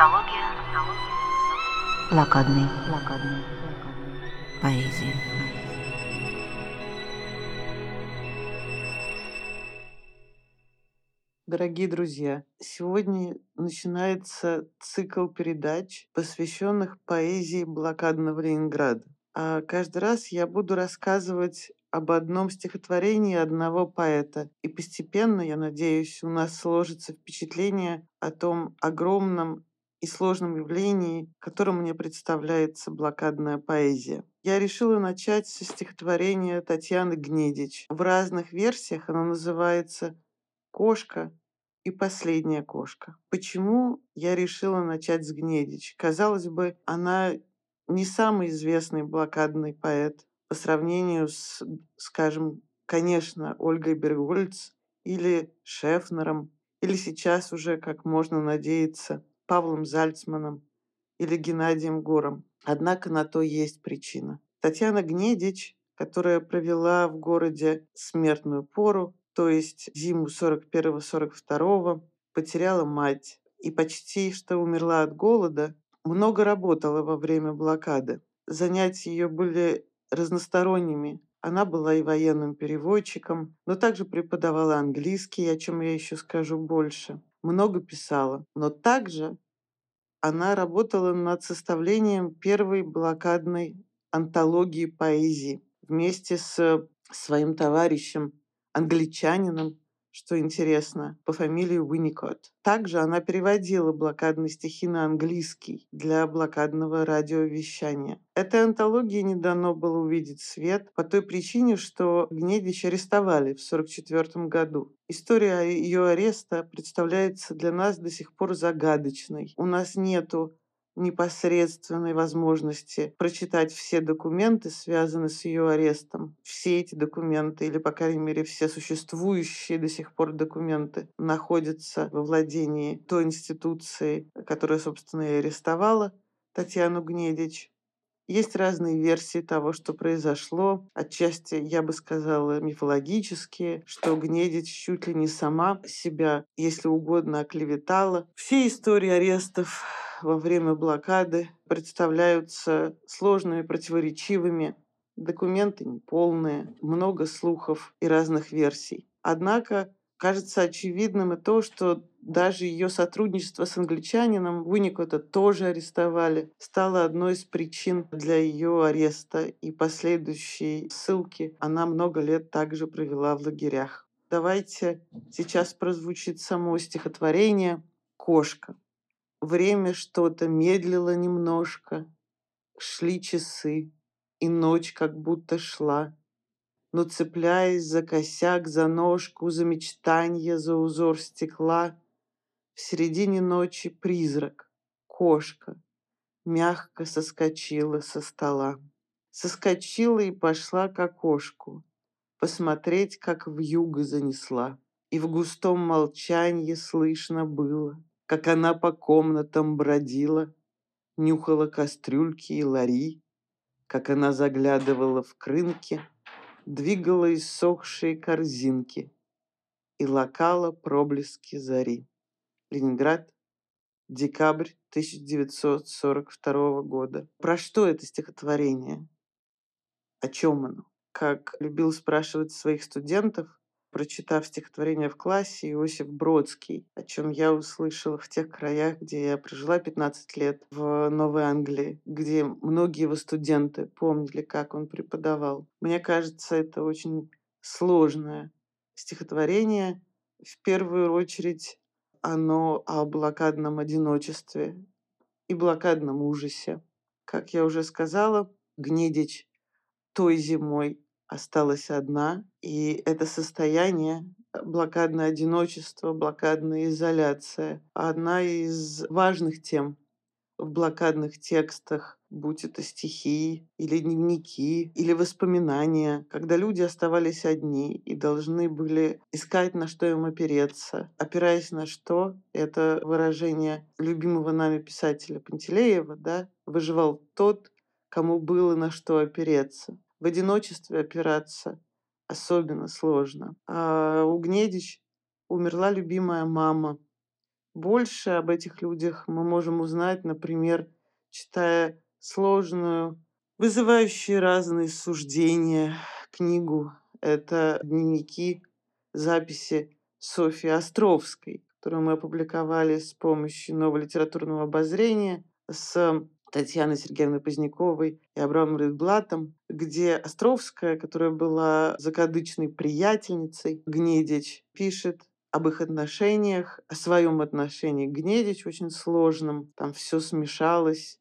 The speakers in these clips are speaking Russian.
Антология блокадной, блокадной поэзии. Дорогие друзья, сегодня начинается цикл передач, посвященных поэзии блокадного Ленинграда. А каждый раз я буду рассказывать об одном стихотворении одного поэта. И постепенно, я надеюсь, у нас сложится впечатление о том огромном и сложном явлении, которым мне представляется блокадная поэзия. Я решила начать со стихотворения Татьяны Гнедич. В разных версиях оно называется «Кошка» и «Последняя кошка». Почему я решила начать с Гнедич? Казалось бы, она не самый известный блокадный поэт, по сравнению с, скажем, конечно, Ольгой Бергольц или Шефнером, или сейчас уже, как можно надеяться, Павлом Зальцманом или Геннадием Гором. Однако на то есть причина. Татьяна Гнедич, которая провела в городе смертную пору, то есть зиму 41-42, потеряла мать и почти что умерла от голода, много работала во время блокады. Занятия ее были разносторонними. Она была и военным переводчиком, но также преподавала английский, о чем я еще скажу больше. Много писала. Но также она работала над составлением первой блокадной антологии поэзии вместе с своим товарищем, англичанином что интересно, по фамилии Уинникот. Также она переводила блокадные стихи на английский для блокадного радиовещания. Этой антологии не дано было увидеть свет по той причине, что Гнедич арестовали в 1944 году. История ее ареста представляется для нас до сих пор загадочной. У нас нету непосредственной возможности прочитать все документы, связанные с ее арестом. Все эти документы, или, по крайней мере, все существующие до сих пор документы, находятся во владении той институции, которая, собственно, и арестовала Татьяну Гнедич. Есть разные версии того, что произошло. Отчасти, я бы сказала, мифологические, что Гнедич чуть ли не сама себя, если угодно, оклеветала. Все истории арестов во время блокады представляются сложными, противоречивыми, документы неполные, много слухов и разных версий. Однако кажется очевидным и то, что даже ее сотрудничество с англичанином Уинникота тоже арестовали, стало одной из причин для ее ареста и последующей ссылки. Она много лет также провела в лагерях. Давайте сейчас прозвучит само стихотворение «Кошка». Время что-то медлило немножко, Шли часы, и ночь как будто шла. Но цепляясь за косяк, за ножку, за мечтанье, за узор стекла, В середине ночи призрак, кошка, Мягко соскочила со стола. Соскочила и пошла к окошку, Посмотреть, как в юго занесла. И в густом молчанье слышно было — как она по комнатам бродила, нюхала кастрюльки и лари, как она заглядывала в крынки, двигала иссохшие корзинки и лакала проблески зари. Ленинград, декабрь 1942 года. Про что это стихотворение? О чем оно? Как любил спрашивать своих студентов, прочитав стихотворение в классе Иосиф Бродский, о чем я услышала в тех краях, где я прожила 15 лет в Новой Англии, где многие его студенты помнили, как он преподавал. Мне кажется, это очень сложное стихотворение. В первую очередь оно о блокадном одиночестве и блокадном ужасе. Как я уже сказала, Гнедич той зимой осталась одна, и это состояние э, блокадное одиночество, блокадная изоляция одна из важных тем в блокадных текстах, будь это стихи или дневники или воспоминания, когда люди оставались одни и должны были искать, на что им опереться. Опираясь на что, это выражение любимого нами писателя Пантелеева, да, выживал тот, кому было на что опереться в одиночестве опираться особенно сложно. А у Гнедич умерла любимая мама. Больше об этих людях мы можем узнать, например, читая сложную, вызывающую разные суждения книгу. Это дневники, записи Софьи Островской, которую мы опубликовали с помощью нового литературного обозрения с Татьяной Сергеевной Поздняковой и Абрамом Ридблатом, где Островская, которая была закадычной приятельницей Гнедич, пишет об их отношениях, о своем отношении к Гнедич очень сложном. Там все смешалось,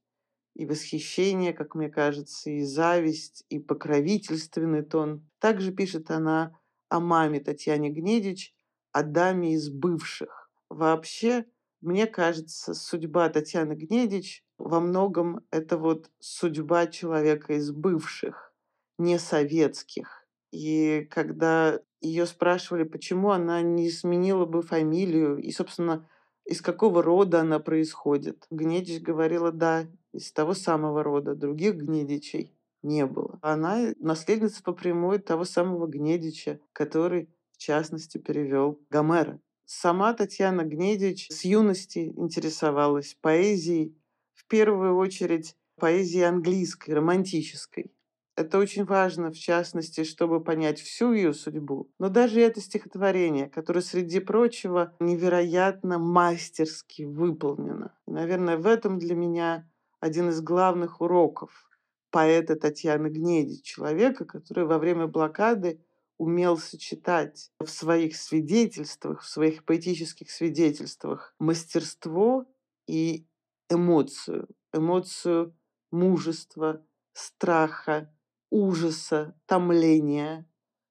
и восхищение, как мне кажется, и зависть, и покровительственный тон. Также пишет она о маме Татьяне Гнедич, о даме из бывших. Вообще, мне кажется, судьба Татьяны Гнедич во многом это вот судьба человека из бывших, не советских. И когда ее спрашивали, почему она не сменила бы фамилию и, собственно, из какого рода она происходит, Гнедич говорила, да, из того самого рода, других Гнедичей не было. Она наследница по прямой того самого Гнедича, который, в частности, перевел Гомера. Сама Татьяна Гнедич с юности интересовалась поэзией, в первую очередь поэзией английской, романтической. Это очень важно, в частности, чтобы понять всю ее судьбу. Но даже это стихотворение, которое, среди прочего, невероятно мастерски выполнено. наверное, в этом для меня один из главных уроков поэта Татьяны Гнеди, человека, который во время блокады умел сочетать в своих свидетельствах, в своих поэтических свидетельствах мастерство и эмоцию. Эмоцию мужества, страха, ужаса, томления,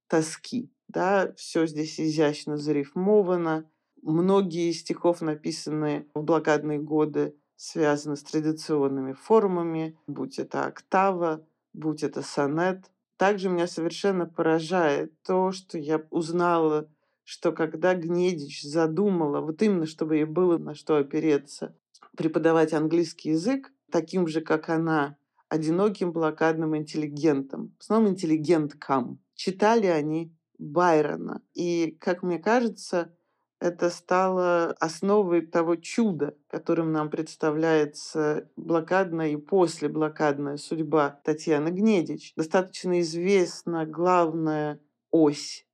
тоски. Да, все здесь изящно зарифмовано. Многие из стихов, написанные в блокадные годы, связаны с традиционными формами, будь это октава, будь это сонет. Также меня совершенно поражает то, что я узнала, что когда Гнедич задумала, вот именно чтобы ей было на что опереться, преподавать английский язык, таким же, как она, одиноким блокадным интеллигентом, в основном интеллигенткам. Читали они Байрона. И, как мне кажется, это стало основой того чуда, которым нам представляется блокадная и послеблокадная судьба Татьяны Гнедич. Достаточно известна главная ось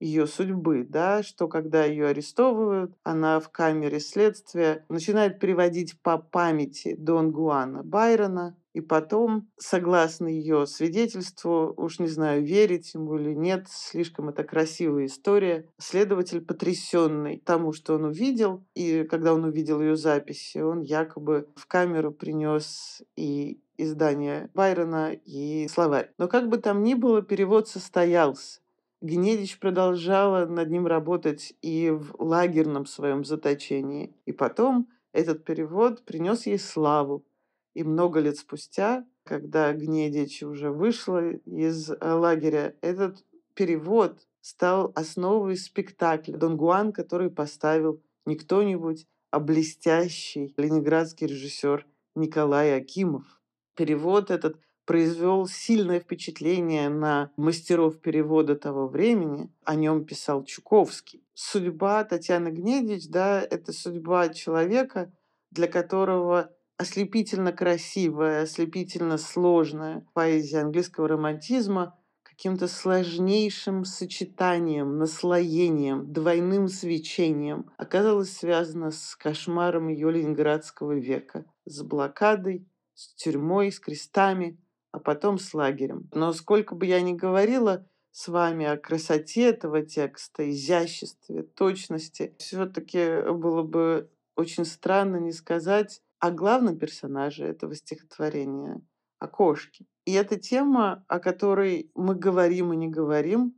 ее судьбы, да, что когда ее арестовывают, она в камере следствия начинает приводить по памяти Дон Гуана Байрона, и потом, согласно ее свидетельству, уж не знаю, верить ему или нет, слишком это красивая история, следователь потрясенный тому, что он увидел, и когда он увидел ее записи, он якобы в камеру принес и издание Байрона и словарь. Но как бы там ни было, перевод состоялся. Гнедич продолжала над ним работать и в лагерном своем заточении. И потом этот перевод принес ей славу. И много лет спустя, когда Гнедич уже вышла из э, лагеря, этот перевод стал основой спектакля «Дон Гуан», который поставил не кто-нибудь, а блестящий ленинградский режиссер Николай Акимов. Перевод этот произвел сильное впечатление на мастеров перевода того времени. О нем писал Чуковский. Судьба Татьяны Гнедич, да, это судьба человека, для которого ослепительно красивая, ослепительно сложная поэзия английского романтизма каким-то сложнейшим сочетанием, наслоением, двойным свечением оказалась связана с кошмаром ее ленинградского века, с блокадой, с тюрьмой, с крестами, а потом с лагерем. Но сколько бы я ни говорила с вами о красоте этого текста, изяществе, точности, все-таки было бы очень странно не сказать о главном персонаже этого стихотворения, о кошке. И это тема, о которой мы говорим и не говорим,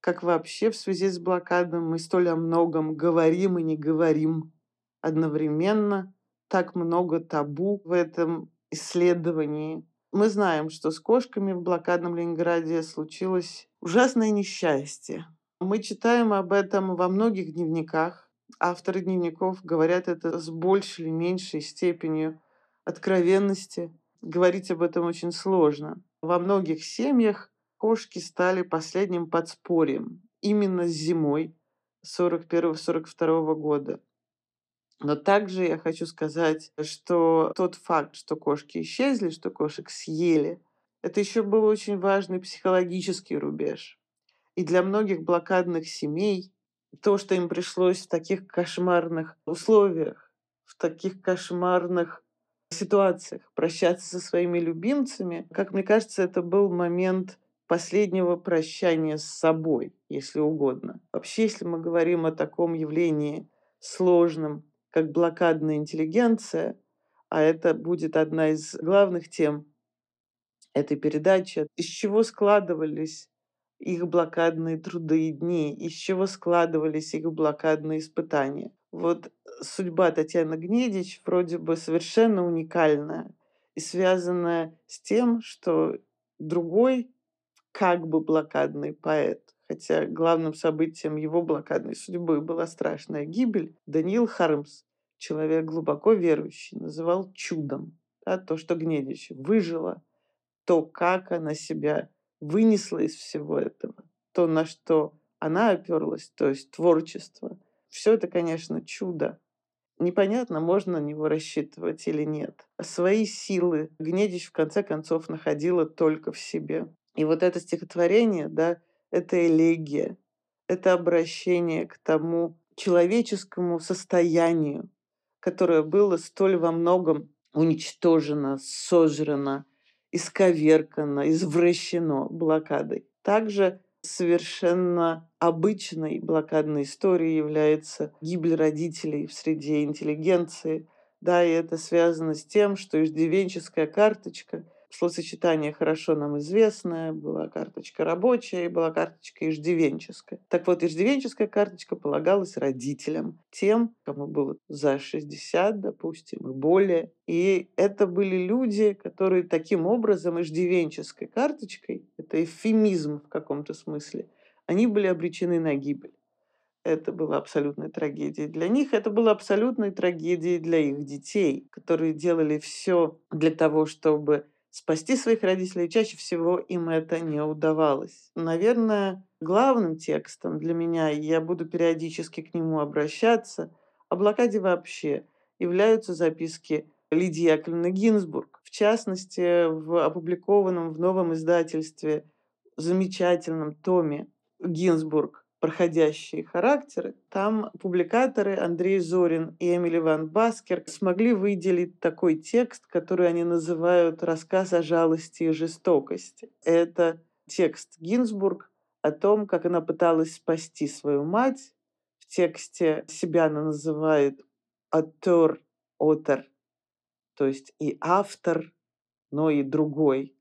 как вообще в связи с блокадой мы столь о многом говорим и не говорим одновременно. Так много табу в этом исследовании. Мы знаем, что с кошками в блокадном Ленинграде случилось ужасное несчастье. Мы читаем об этом во многих дневниках, Авторы дневников говорят это с большей или меньшей степенью откровенности. Говорить об этом очень сложно. Во многих семьях кошки стали последним подспорьем именно зимой 41-42 года. Но также я хочу сказать, что тот факт, что кошки исчезли, что кошек съели, это еще был очень важный психологический рубеж. И для многих блокадных семей то, что им пришлось в таких кошмарных условиях, в таких кошмарных ситуациях прощаться со своими любимцами, как мне кажется, это был момент последнего прощания с собой, если угодно. Вообще, если мы говорим о таком явлении сложном, как блокадная интеллигенция, а это будет одна из главных тем этой передачи, из чего складывались их блокадные труды и дни, из чего складывались их блокадные испытания. Вот судьба Татьяны Гнедич вроде бы совершенно уникальная и связанная с тем, что другой как бы блокадный поэт, хотя главным событием его блокадной судьбы была страшная гибель, Даниил Хармс, человек глубоко верующий, называл чудом да, то, что Гнедич выжила, то, как она себя вынесла из всего этого, то, на что она оперлась, то есть творчество. Все это, конечно, чудо. Непонятно, можно на него рассчитывать или нет. Свои силы Гнедич в конце концов находила только в себе. И вот это стихотворение, да, это элегия, это обращение к тому человеческому состоянию, которое было столь во многом уничтожено, сожрано, исковеркано, извращено блокадой. Также совершенно обычной блокадной историей является гибель родителей в среде интеллигенции. Да, и это связано с тем, что иждивенческая карточка – Словосочетание хорошо нам известное. Была карточка рабочая и была карточка иждивенческая. Так вот, иждивенческая карточка полагалась родителям, тем, кому было за 60, допустим, и более. И это были люди, которые таким образом иждивенческой карточкой, это эвфемизм в каком-то смысле, они были обречены на гибель. Это была абсолютной трагедией для них, это была абсолютной трагедией для их детей, которые делали все для того, чтобы спасти своих родителей, чаще всего им это не удавалось. Наверное, главным текстом для меня, я буду периодически к нему обращаться, о блокаде вообще являются записки Лидии Яковлевны Гинзбург, в частности, в опубликованном в новом издательстве замечательном томе Гинзбург проходящие характеры, там публикаторы Андрей Зорин и Эмили Ван Баскер смогли выделить такой текст, который они называют «Рассказ о жалости и жестокости». Это текст Гинзбург о том, как она пыталась спасти свою мать. В тексте себя она называет «автор», «отер», то есть и автор, но и другой.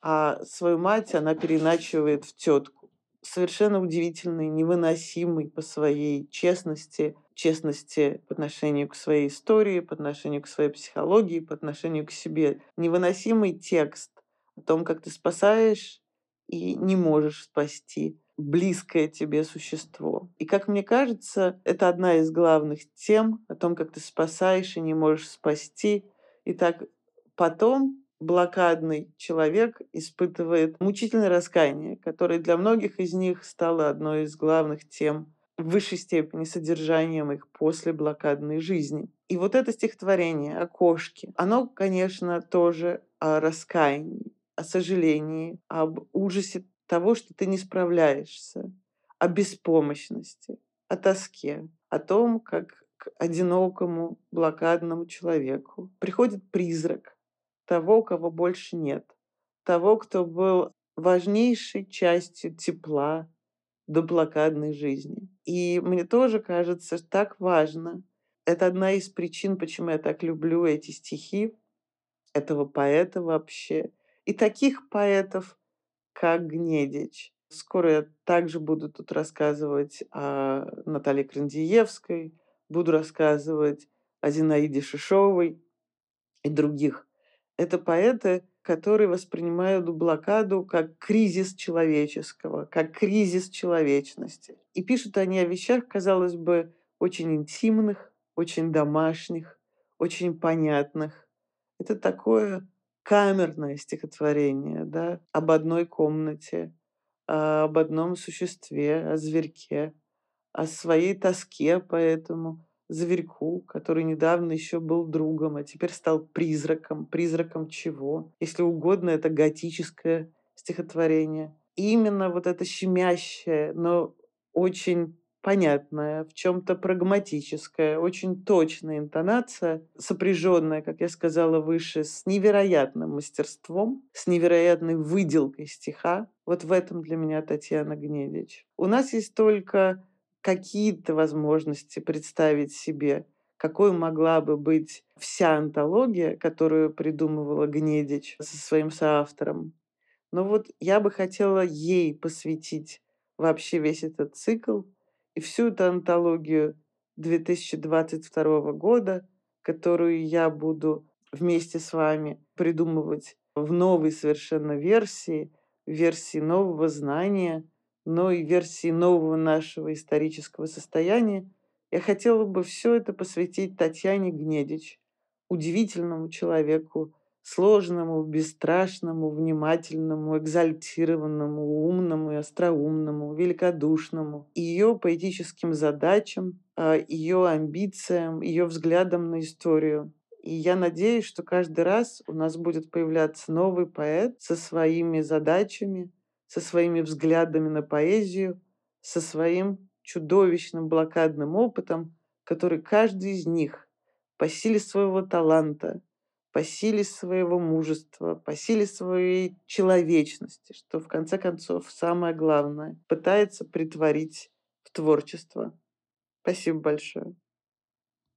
А свою мать она переначивает в тетку совершенно удивительный, невыносимый по своей честности, честности по отношению к своей истории, по отношению к своей психологии, по отношению к себе. Невыносимый текст о том, как ты спасаешь и не можешь спасти близкое тебе существо. И, как мне кажется, это одна из главных тем о том, как ты спасаешь и не можешь спасти. И так потом блокадный человек испытывает мучительное раскаяние, которое для многих из них стало одной из главных тем в высшей степени содержанием их после блокадной жизни. И вот это стихотворение о кошке, оно, конечно, тоже о раскаянии, о сожалении, об ужасе того, что ты не справляешься, о беспомощности, о тоске, о том, как к одинокому блокадному человеку приходит призрак, того, кого больше нет, того, кто был важнейшей частью тепла до блокадной жизни. И мне тоже кажется так важно. Это одна из причин, почему я так люблю эти стихи, этого поэта вообще. И таких поэтов, как Гнедич. Скоро я также буду тут рассказывать о Наталье Крандиевской, буду рассказывать о Зинаиде Шишовой и других это поэты, которые воспринимают блокаду как кризис человеческого, как кризис человечности. И пишут они о вещах, казалось бы, очень интимных, очень домашних, очень понятных. Это такое камерное стихотворение, да, об одной комнате, об одном существе, о зверьке, о своей тоске по этому зверьку, который недавно еще был другом, а теперь стал призраком. Призраком чего? Если угодно, это готическое стихотворение. И именно вот это щемящее, но очень понятная, в чем-то прагматическая, очень точная интонация, сопряженная, как я сказала выше, с невероятным мастерством, с невероятной выделкой стиха. Вот в этом для меня Татьяна Гнедич. У нас есть только какие-то возможности представить себе, какой могла бы быть вся антология, которую придумывала Гнедич со своим соавтором. Но вот я бы хотела ей посвятить вообще весь этот цикл и всю эту антологию 2022 года, которую я буду вместе с вами придумывать в новой совершенно версии, версии нового знания, но и версии нового нашего исторического состояния, я хотела бы все это посвятить Татьяне Гнедич, удивительному человеку, сложному, бесстрашному, внимательному, экзальтированному, умному и остроумному, великодушному, ее поэтическим задачам, а, ее амбициям, ее взглядам на историю. И я надеюсь, что каждый раз у нас будет появляться новый поэт со своими задачами, со своими взглядами на поэзию, со своим чудовищным блокадным опытом, который каждый из них по силе своего таланта, по силе своего мужества, по силе своей человечности, что в конце концов самое главное, пытается притворить в творчество. Спасибо большое.